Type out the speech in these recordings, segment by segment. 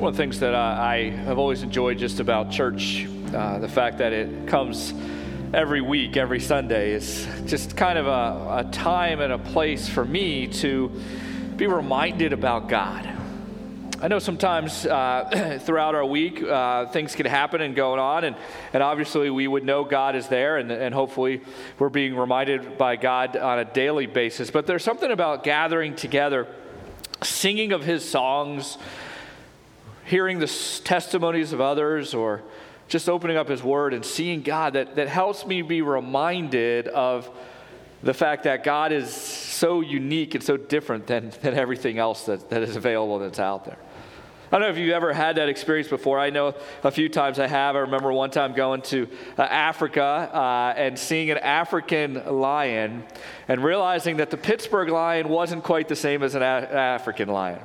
One of the things that I have always enjoyed just about church, uh, the fact that it comes every week, every Sunday, is just kind of a, a time and a place for me to be reminded about God. I know sometimes uh, throughout our week uh, things can happen and going on, and, and obviously we would know God is there, and, and hopefully we're being reminded by God on a daily basis. But there's something about gathering together, singing of His songs, hearing the testimonies of others or just opening up His Word and seeing God that, that helps me be reminded of the fact that God is so unique and so different than, than everything else that, that is available that's out there. I don't know if you've ever had that experience before. I know a few times I have. I remember one time going to uh, Africa uh, and seeing an African lion and realizing that the Pittsburgh lion wasn't quite the same as an a- African lion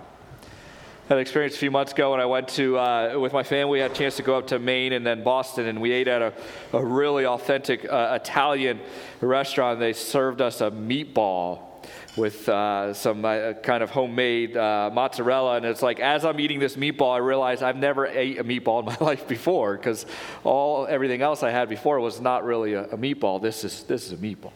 had an experience a few months ago when I went to, uh, with my family, we had a chance to go up to Maine and then Boston, and we ate at a, a really authentic uh, Italian restaurant. They served us a meatball with uh, some uh, kind of homemade uh, mozzarella. And it's like, as I'm eating this meatball, I realize I've never ate a meatball in my life before because all everything else I had before was not really a, a meatball. This is, this is a meatball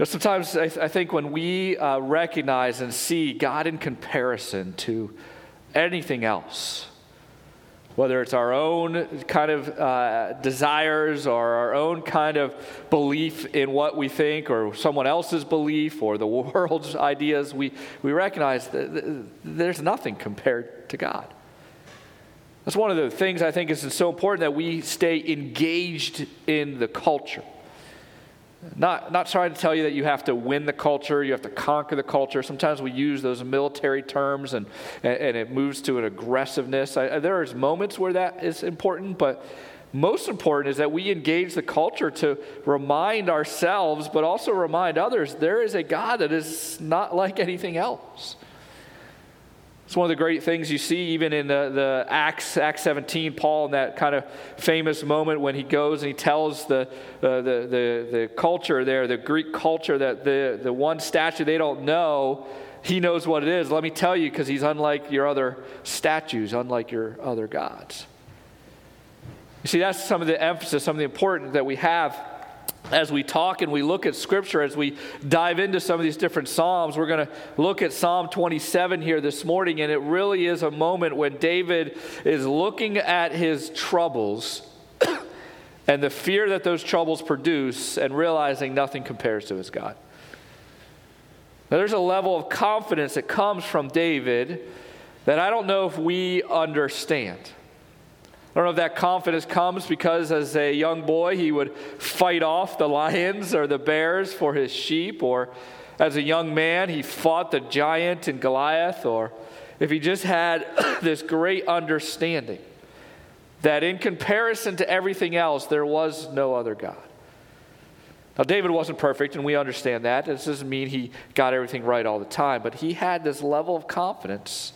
know, sometimes I, th- I, think when we uh, recognize and see God in comparison to anything else, whether it's our own kind of uh, desires or our own kind of belief in what we think or someone else's belief or the world's ideas, we, we recognize that there's nothing compared to God. That's one of the things I think is so important that we stay engaged in the culture. Not, not trying to tell you that you have to win the culture, you have to conquer the culture. Sometimes we use those military terms and, and, it moves to an aggressiveness. I, there is moments where that is important, but most important is that we engage the culture to remind ourselves, but also remind others there is a God that is not like anything else. It's one of the great things you see even in the, the Acts, Acts 17, Paul in that kind of famous moment when he goes and he tells the, uh, the, the, the culture there, the Greek culture, that the, the one statue they don't know, he knows what it is. Let me tell you, because he's unlike your other statues, unlike your other gods. You see, that's some of the emphasis, some of the importance that we have as we talk and we look at scripture, as we dive into some of these different Psalms, we're going to look at Psalm 27 here this morning. And it really is a moment when David is looking at his troubles and the fear that those troubles produce and realizing nothing compares to his God. Now, there's a level of confidence that comes from David that I don't know if we understand. I don't know if that confidence comes because as a young boy he would fight off the lions or the bears for his sheep, or as a young man he fought the giant in Goliath, or if he just had this great understanding that in comparison to everything else, there was no other God. Now, David wasn't perfect, and we understand that. This doesn't mean he got everything right all the time, but he had this level of confidence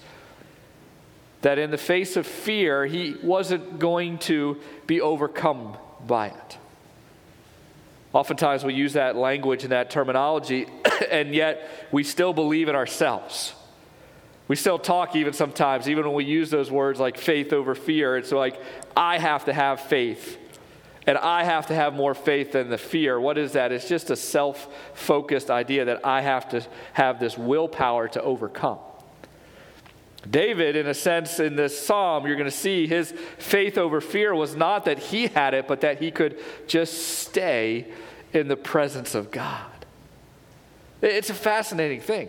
that in the face of fear, he wasn't going to be overcome by it. Oftentimes we use that language and that terminology, and yet we still believe in ourselves. We still talk even sometimes, even when we use those words like faith over fear. It's like, I have to have faith. And I have to have more faith than the fear. What is that? It's just a self focused idea that I have to have this willpower to overcome. David, in a sense, in this psalm, you're going to see his faith over fear was not that he had it, but that he could just stay in the presence of God. It's a fascinating thing.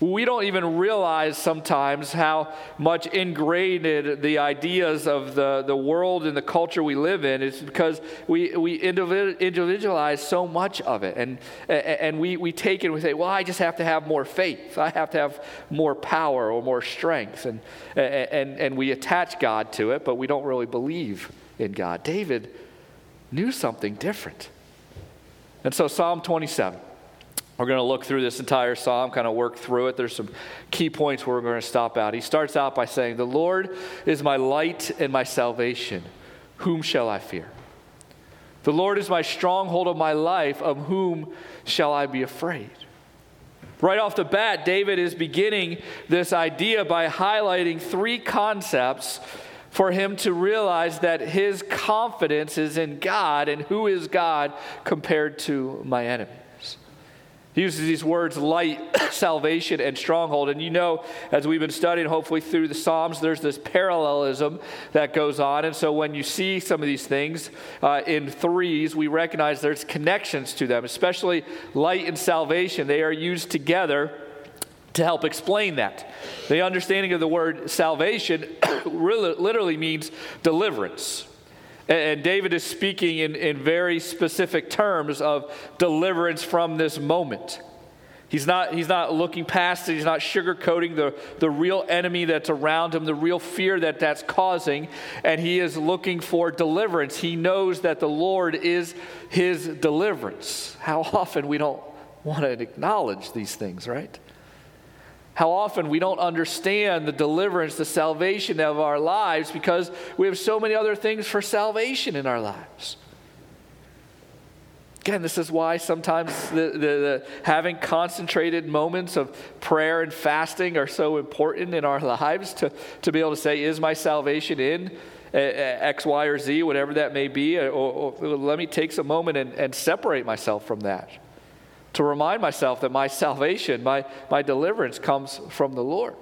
We don't even realize sometimes how much ingrained the ideas of the, the world and the culture we live in is because we, we individualize so much of it. And, and we, we take it and we say, well, I just have to have more faith. I have to have more power or more strength. And, and, and we attach God to it, but we don't really believe in God. David knew something different. And so, Psalm 27. We're going to look through this entire psalm, kind of work through it. There's some key points where we're going to stop out. He starts out by saying, The Lord is my light and my salvation. Whom shall I fear? The Lord is my stronghold of my life. Of whom shall I be afraid? Right off the bat, David is beginning this idea by highlighting three concepts for him to realize that his confidence is in God and who is God compared to my enemies. He uses these words light, salvation, and stronghold. And you know, as we've been studying, hopefully through the Psalms, there's this parallelism that goes on. And so when you see some of these things uh, in threes, we recognize there's connections to them, especially light and salvation. They are used together to help explain that. The understanding of the word salvation really, literally means deliverance. And David is speaking in, in very specific terms of deliverance from this moment. He's not, he's not looking past it. He's not sugarcoating the, the real enemy that's around him, the real fear that that's causing. And he is looking for deliverance. He knows that the Lord is his deliverance. How often we don't want to acknowledge these things, right? How often we don't understand the deliverance, the salvation of our lives because we have so many other things for salvation in our lives. Again, this is why sometimes the, the, the, having concentrated moments of prayer and fasting are so important in our lives to, to be able to say, Is my salvation in eh, eh, X, Y, or Z, whatever that may be? Or, or let me take some moment and, and separate myself from that to remind myself that my salvation, my, my deliverance comes from the Lord.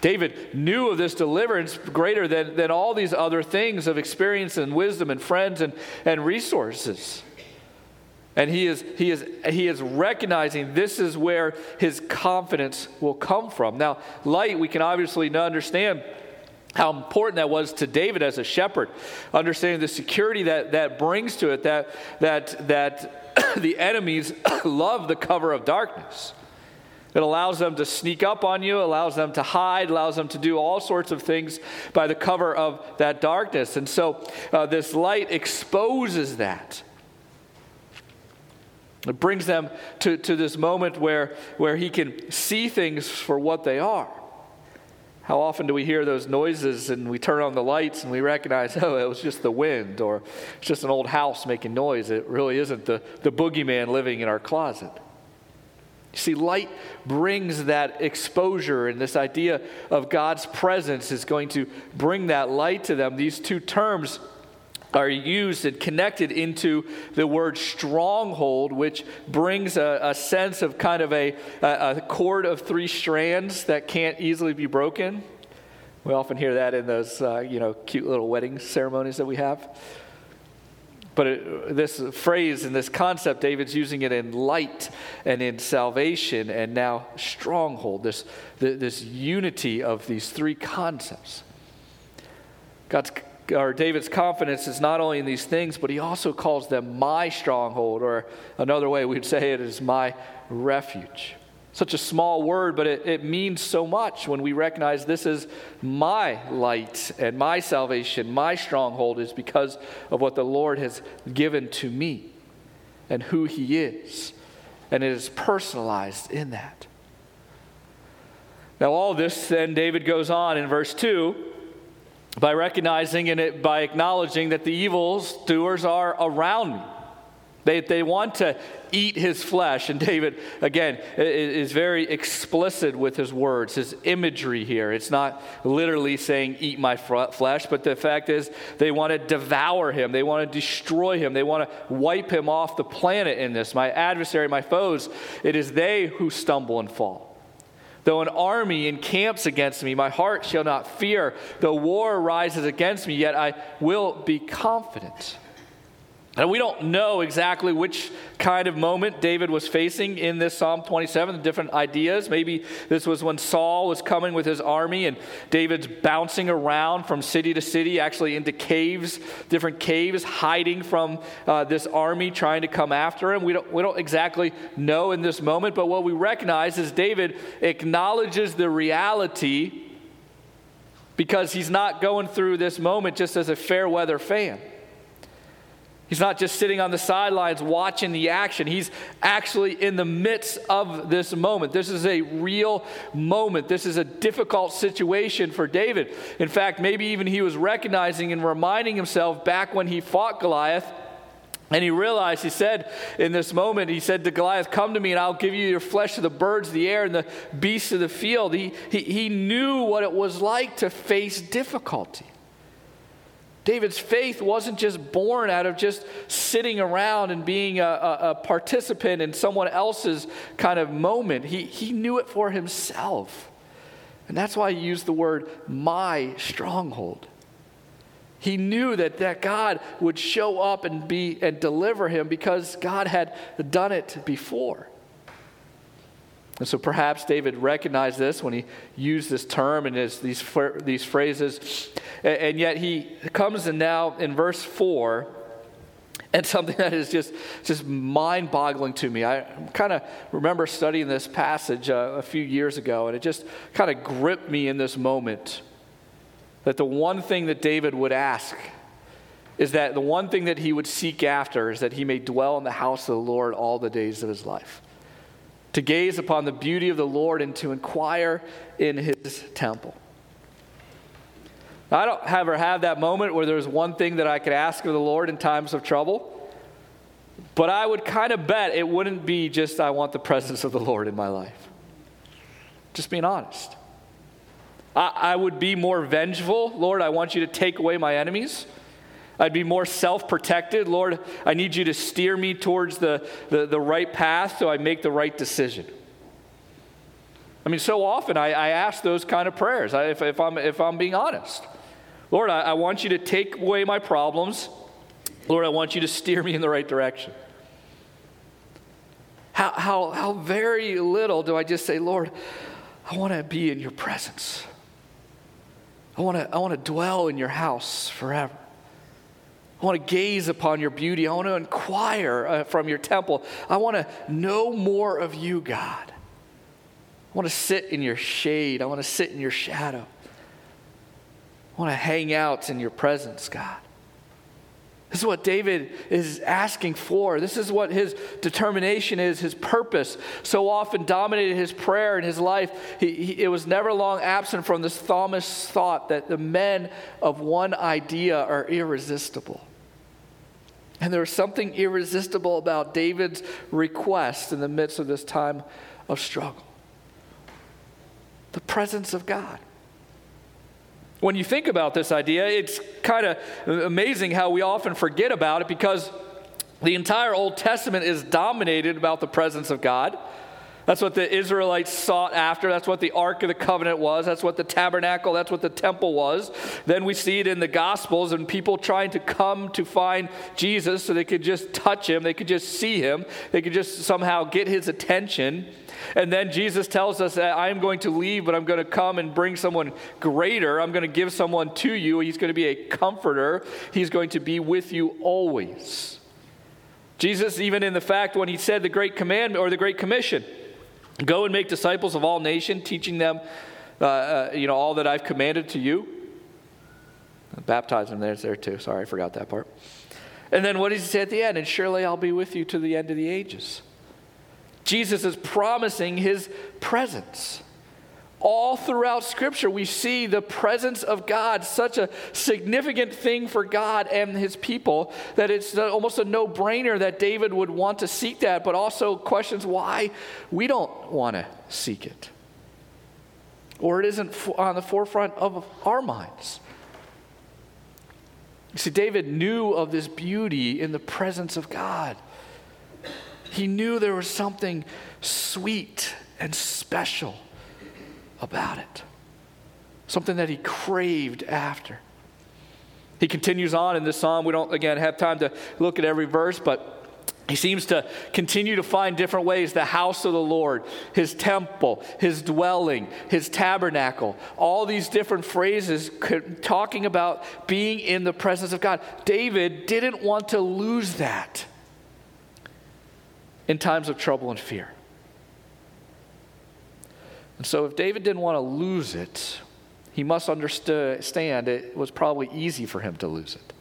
David knew of this deliverance greater than, than all these other things of experience and wisdom and friends and, and resources. And he is, he, is, he is recognizing this is where his confidence will come from. Now, light, we can obviously understand how important that was to David as a shepherd, understanding the security that, that brings to it, that, that, that the enemies love the cover of darkness. It allows them to sneak up on you, allows them to hide, allows them to do all sorts of things by the cover of that darkness. And so uh, this light exposes that. It brings them to, to this moment where, where he can see things for what they are. How often do we hear those noises and we turn on the lights and we recognize, oh, it was just the wind or it's just an old house making noise? It really isn't the, the boogeyman living in our closet. You see, light brings that exposure, and this idea of God's presence is going to bring that light to them. These two terms are used and connected into the word stronghold, which brings a, a sense of kind of a, a, cord of three strands that can't easily be broken. We often hear that in those, uh, you know, cute little wedding ceremonies that we have. But it, this phrase and this concept, David's using it in light and in salvation and now stronghold, this, this unity of these three concepts. God's or David's confidence is not only in these things, but he also calls them my stronghold, or another way we'd say it is my refuge. Such a small word, but it, it means so much when we recognize this is my light and my salvation, my stronghold is because of what the Lord has given to me and who he is. And it is personalized in that. Now, all this, then, David goes on in verse 2 by recognizing and it, by acknowledging that the evil doers are around me. They, they want to eat his flesh. And David, again, is very explicit with his words, his imagery here. It's not literally saying, eat my flesh, but the fact is, they want to devour him. They want to destroy him. They want to wipe him off the planet in this. My adversary, my foes, it is they who stumble and fall. Though an army encamps against me, my heart shall not fear. Though war rises against me, yet I will be confident. And we don't know exactly which kind of moment David was facing in this Psalm 27, the different ideas. Maybe this was when Saul was coming with his army and David's bouncing around from city to city, actually into caves, different caves, hiding from uh, this army trying to come after him. We don't, we don't exactly know in this moment, but what we recognize is David acknowledges the reality because he's not going through this moment just as a fair weather fan. He's not just sitting on the sidelines watching the action. He's actually in the midst of this moment. This is a real moment. This is a difficult situation for David. In fact, maybe even he was recognizing and reminding himself back when he fought Goliath And he realized, he said in this moment, he said to Goliath, Come to me and I'll give you your flesh to the birds of the air and the beasts of the field. He, he, he knew what it was like to face difficulty. David's faith wasn't just born out of just sitting around and being a, a, a participant in someone else's kind of moment. He, he knew it for himself. And that's why he used the word my stronghold. He knew that, that God would show up and be and deliver him because God had done it before. And so perhaps David recognized this when he used this term and his, these, these phrases. And yet he comes in now in verse 4 and something that is just, just mind boggling to me. I kind of remember studying this passage uh, a few years ago, and it just kind of gripped me in this moment that the one thing that David would ask is that the one thing that he would seek after is that he may dwell in the house of the Lord all the days of his life. To gaze upon the beauty of the Lord and to inquire in his temple. I don't ever have that moment where there's one thing that I could ask of the Lord in times of trouble, but I would kind of bet it wouldn't be just, I want the presence of the Lord in my life. Just being honest. I, I would be more vengeful. Lord, I want you to take away my enemies. I'd be more self protected. Lord, I need you to steer me towards the, the, the, right path so I make the right decision. I mean, so often I, I ask those kind of prayers I, if, if, I'm, if I'm being honest. Lord, I, I want you to take away my problems. Lord, I want you to steer me in the right direction. How, how, how very little do I just say, Lord, I want to be in your presence. I want to I want to dwell in your house forever. I want to gaze upon your beauty. I want to inquire uh, from your temple. I want to know more of you, God. I want to sit in your shade. I want to sit in your shadow. I want to hang out in your presence, God. This is what David is asking for. This is what his determination is, his purpose. So often dominated his prayer and his life. He, he, it was never long absent from this Thomas thought that the men of one idea are irresistible. And there was something irresistible about David's request in the midst of this time of struggle the presence of God. When you think about this idea, it's kind of amazing how we often forget about it because the entire Old Testament is dominated about the presence of God. That's what the Israelites sought after. That's what the Ark of the Covenant was. That's what the tabernacle, that's what the temple was. Then we see it in the Gospels and people trying to come to find Jesus so they could just touch him, they could just see him, they could just somehow get his attention. And then Jesus tells us that I am going to leave, but I'm going to come and bring someone greater. I'm going to give someone to you. He's going to be a comforter, He's going to be with you always. Jesus, even in the fact when he said the great commandment or the great commission, go and make disciples of all nations, teaching them, uh, uh, you know, all that I've commanded to you. Baptize them there's there too. Sorry, I forgot that part. And then what does he say at the end? And surely I'll be with you to the end of the ages. Jesus is promising his presence. All throughout Scripture, we see the presence of God, such a significant thing for God and his people, that it's almost a no brainer that David would want to seek that, but also questions why we don't want to seek it. Or it isn't on the forefront of our minds. You see, David knew of this beauty in the presence of God. He knew there was something sweet and special about it, something that he craved after. He continues on in this psalm. We don't, again, have time to look at every verse, but he seems to continue to find different ways the house of the Lord, his temple, his dwelling, his tabernacle, all these different phrases talking about being in the presence of God. David didn't want to lose that in times of trouble and fear. And so, if David didn't want to lose it, he must understand it was probably easy for him to lose it.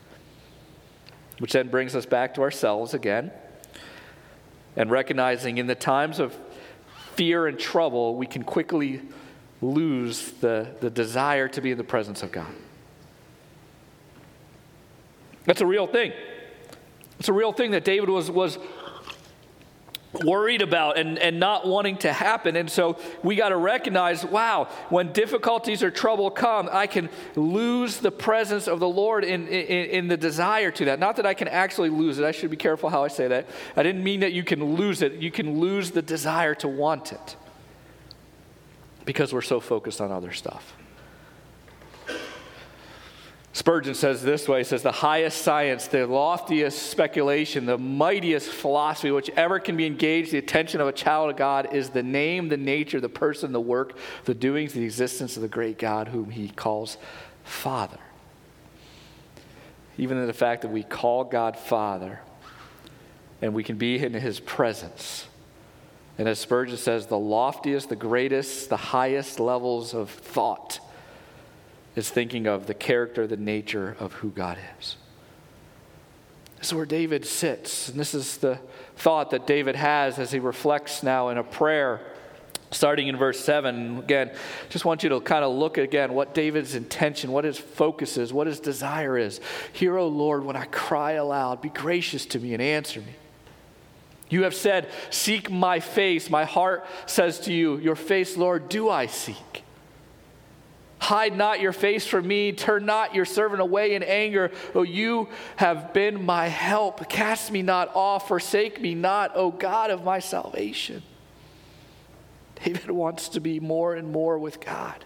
Which then brings us back to ourselves again and recognizing in the times of fear and trouble, we can quickly lose the, the desire to be in the presence of God. That's a real thing. It's a real thing that David was, was worried about and, and not wanting to happen. And so we got to recognize wow, when difficulties or trouble come, I can lose the presence of the Lord in, in, in, the desire to that. Not that I can actually lose it. I should be careful how I say that. I didn't mean that you can lose it. You can lose the desire to want it because we're so focused on other stuff. Spurgeon says this way he says, The highest science, the loftiest speculation, the mightiest philosophy, which ever can be engaged the attention of a child of God, is the name, the nature, the person, the work, the doings, the existence of the great God whom he calls Father. Even in the fact that we call God Father and we can be in his presence. And as Spurgeon says, the loftiest, the greatest, the highest levels of thought is thinking of the character, the nature of who God is. This is where David sits. And this is the thought that David has as he reflects now in a prayer, starting in verse 7. Again, just want you to kind of look again what David's intention, what his focus is, what his desire is. Hear, O Lord, when I cry aloud, be gracious to me and answer me. You have said, Seek my face. My heart says to you, Your face, Lord, do I seek. Hide not your face from me. Turn not your servant away in anger. O you have been my help. Cast me not off. Forsake me not, O God of my salvation. David wants to be more and more with God.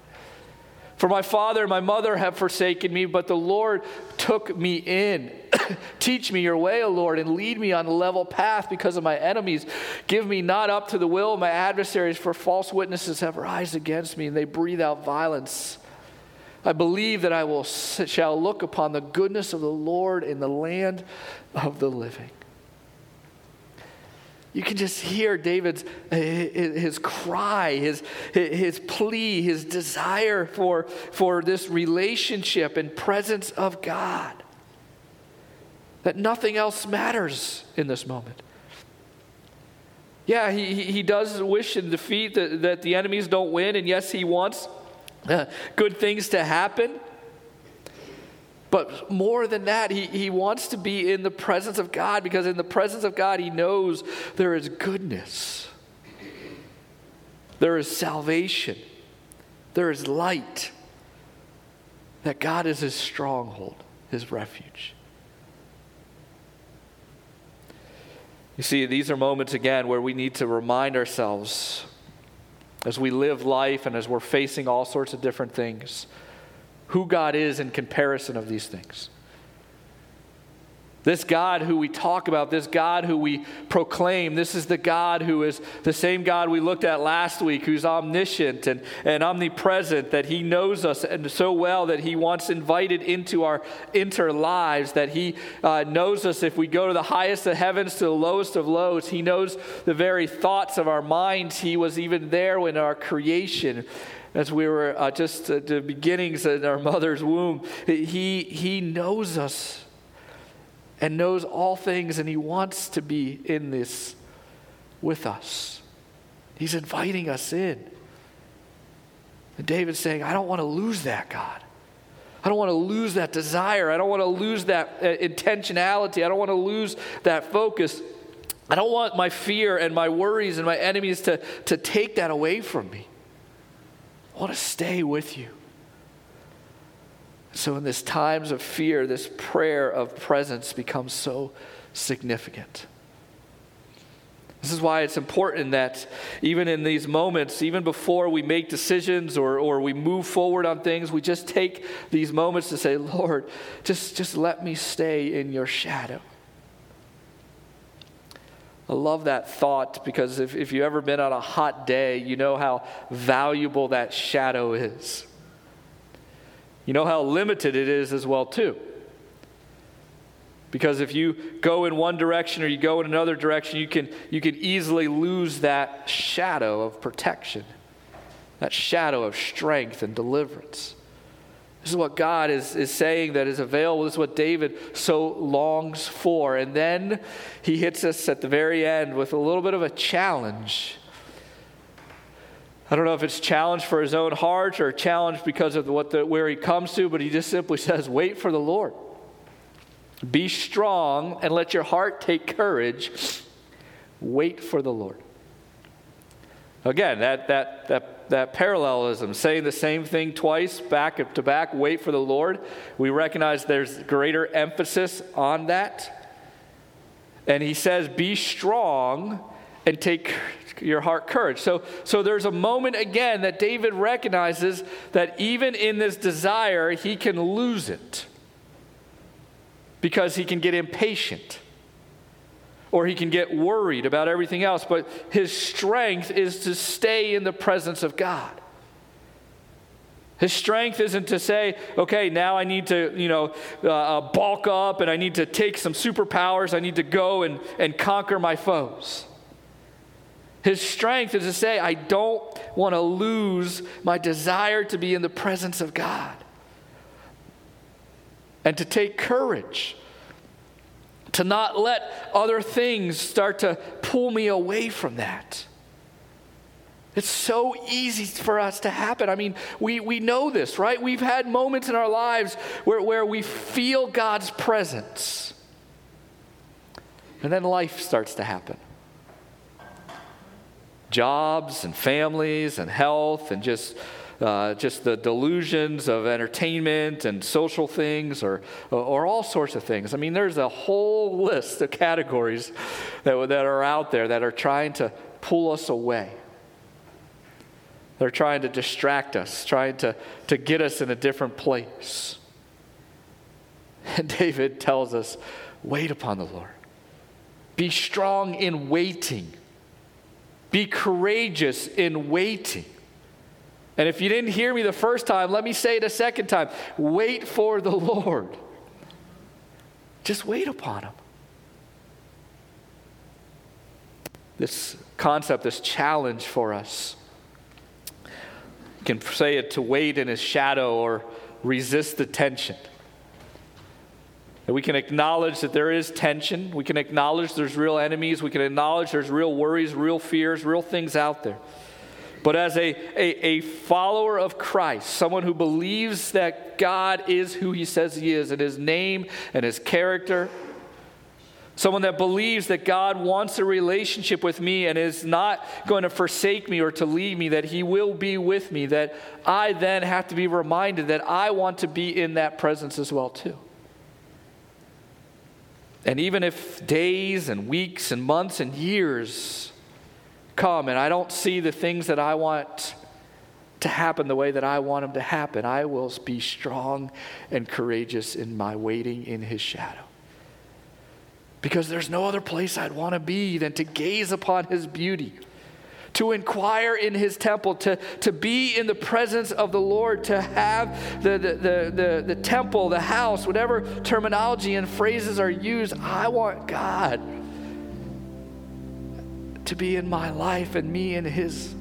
For my father and my mother have forsaken me, but the Lord took me in. Teach me your way, O Lord, and lead me on a level path because of my enemies. Give me not up to the will of my adversaries, for false witnesses have rise against me, and they breathe out violence. I believe that I will shall look upon the goodness of the Lord in the land of the living. You can just hear David's uh, his cry, his, his plea, his desire for, for this relationship and presence of God. That nothing else matters in this moment. Yeah, he, he does wish and defeat that, that the enemies don't win, and yes, he wants good things to happen. But more than that, he, he wants to be in the presence of God because in the presence of God, he knows there is goodness, there is salvation, there is light, that God is his stronghold, his refuge. You see, these are moments again where we need to remind ourselves as we live life and as we're facing all sorts of different things, who God is in comparison of these things. This God who we talk about, this God who we proclaim, this is the God who is the same God we looked at last week, who's omniscient and, and omnipresent, that He knows us and so well that He wants invited into our inner lives, that He uh, knows us if we go to the highest of heavens to the lowest of lows. He knows the very thoughts of our minds. He was even there when our creation as we were uh, just at the beginnings in our mother's womb. He, he knows us and knows all things, and He wants to be in this with us. He's inviting us in. And David's saying, I don't want to lose that, God. I don't want to lose that desire. I don't want to lose that uh, intentionality. I don't want to lose that focus. I don't want my fear and my worries and my enemies to, to take that away from me. I want to stay with you. So, in this times of fear, this prayer of presence becomes so significant. This is why it's important that even in these moments, even before we make decisions or, or we move forward on things, we just take these moments to say, Lord, just, just let me stay in your shadow. I love that thought because if, if you've ever been on a hot day, you know how valuable that shadow is. You know how limited it is as well, too. Because if you go in one direction or you go in another direction, you can, you can easily lose that shadow of protection, that shadow of strength and deliverance. This is what God is, is saying that is available. This is what David so longs for. And then he hits us at the very end with a little bit of a challenge. I don't know if it's challenge for his own heart or challenge because of what the, where he comes to, but he just simply says, wait for the Lord. Be strong and let your heart take courage. Wait for the Lord. Again, that, that, that, that parallelism, saying the same thing twice, back to back, wait for the Lord. We recognize there's greater emphasis on that. And he says, Be strong and take your heart courage. So, so there's a moment again that David recognizes that even in this desire, he can lose it because he can get impatient or he can get worried about everything else. But his strength is to stay in the presence of God. His strength isn't to say, okay, now I need to, you know, uh, uh, bulk up and I need to take some superpowers. I need to go and, and conquer my foes. His strength is to say, I don't want to lose my desire to be in the presence of God. And to take courage to not let other things start to pull me away from that. It's so easy for us to happen. I mean, we, we know this, right? We've had moments in our lives where, where we feel God's presence. And then life starts to happen jobs and families and health and just uh, just the delusions of entertainment and social things or, or all sorts of things. I mean, there's a whole list of categories that, that are out there that are trying to pull us away. They're trying to distract us, trying to, to get us in a different place. And David tells us wait upon the Lord, be strong in waiting, be courageous in waiting. And if you didn't hear me the first time, let me say it a second time. Wait for the Lord. Just wait upon Him. This concept, this challenge for us. You can say it to wait in His shadow or resist the tension. That we can acknowledge that there is tension. We can acknowledge there's real enemies. We can acknowledge there's real worries, real fears, real things out there. But as a, a, a, follower of Christ, someone who believes that God is who he says he is, and his name and his character, someone that believes that God wants a relationship with me and is not going to forsake me or to leave me, that he will be with me, that I then have to be reminded that I want to be in that presence as well, too. And even if days and weeks and months and years come and I don't see the things that I want to happen the way that I want them to happen, I will be strong and courageous in my waiting in his shadow. Because there's no other place I'd want to be than to gaze upon his beauty, to inquire in his temple, to, to be in the presence of the Lord, to have the, the, the, the, the temple, the house, whatever terminology and phrases are used. I want God to be in my life and me in his.